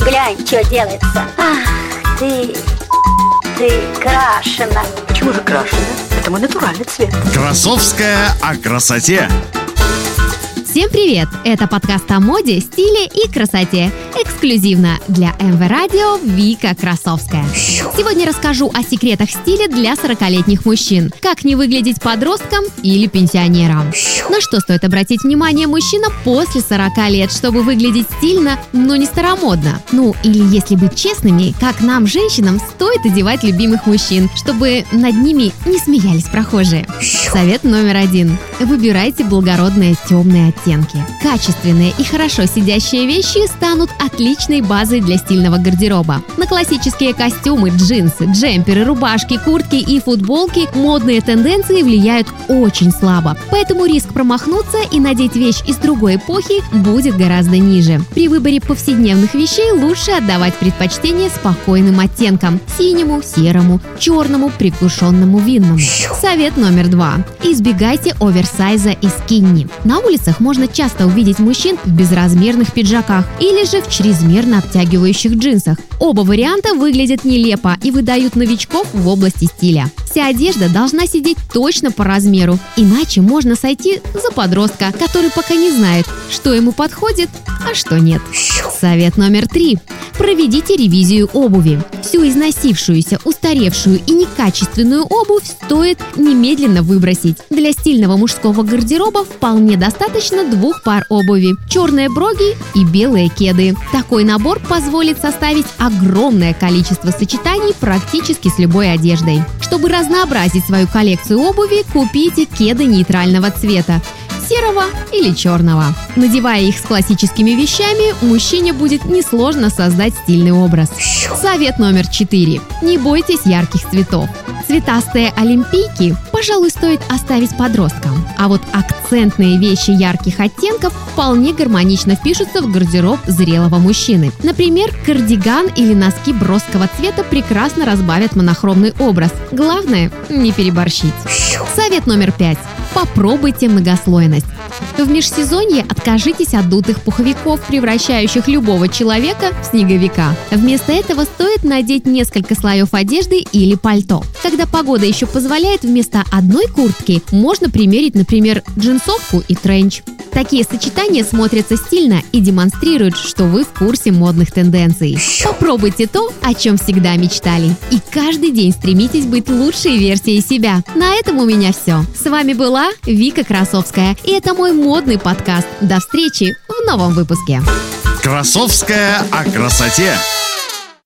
Глянь, что делается. Ах, ты, ты крашена. Почему же крашена? Это мой натуральный цвет. Красовская о красоте. Всем привет! Это подкаст о моде, стиле и красоте. Эксклюзивно для МВ Радио Вика Красовская. Сегодня расскажу о секретах стиля для 40-летних мужчин. Как не выглядеть подростком или пенсионером. На что стоит обратить внимание мужчина после 40 лет, чтобы выглядеть стильно, но не старомодно. Ну, или если быть честными, как нам, женщинам, стоит одевать любимых мужчин, чтобы над ними не смеялись прохожие. Совет номер один. Выбирайте благородные темные оттенки оттенки. Качественные и хорошо сидящие вещи станут отличной базой для стильного гардероба. На классические костюмы, джинсы, джемперы, рубашки, куртки и футболки модные тенденции влияют очень слабо. Поэтому риск промахнуться и надеть вещь из другой эпохи будет гораздо ниже. При выборе повседневных вещей лучше отдавать предпочтение спокойным оттенкам – синему, серому, черному, приглушенному винному. Совет номер два. Избегайте оверсайза и скинни. На улицах можно часто увидеть мужчин в безразмерных пиджаках или же в чрезмерно обтягивающих джинсах. Оба варианта выглядят нелепо и выдают новичков в области стиля. Вся одежда должна сидеть точно по размеру, иначе можно сойти за подростка, который пока не знает, что ему подходит, а что нет. Совет номер три. Проведите ревизию обуви. Всю износившуюся, устаревшую и некачественную обувь стоит немедленно выбросить. Для стильного мужского гардероба вполне достаточно двух пар обуви – черные броги и белые кеды. Такой набор позволит составить огромное количество сочетаний практически с любой одеждой. Чтобы разнообразить свою коллекцию обуви, купите кеды нейтрального цвета серого или черного. Надевая их с классическими вещами, мужчине будет несложно создать стильный образ. Совет номер четыре. Не бойтесь ярких цветов. Цветастые олимпийки, пожалуй, стоит оставить подросткам. А вот акцентные вещи ярких оттенков вполне гармонично впишутся в гардероб зрелого мужчины. Например, кардиган или носки броского цвета прекрасно разбавят монохромный образ. Главное – не переборщить. Совет номер пять. Попробуйте многослойность. В межсезонье откажитесь от дутых пуховиков, превращающих любого человека в снеговика. Вместо этого стоит надеть несколько слоев одежды или пальто. Когда погода еще позволяет, вместо одной куртки можно примерить, например, джинсовку и тренч. Такие сочетания смотрятся стильно и демонстрируют, что вы в курсе модных тенденций. Попробуйте то, о чем всегда мечтали. И каждый день стремитесь быть лучшей версией себя. На этом у меня все. С вами была Вика Красовская. И это мой модный подкаст. До встречи в новом выпуске. Красовская о красоте.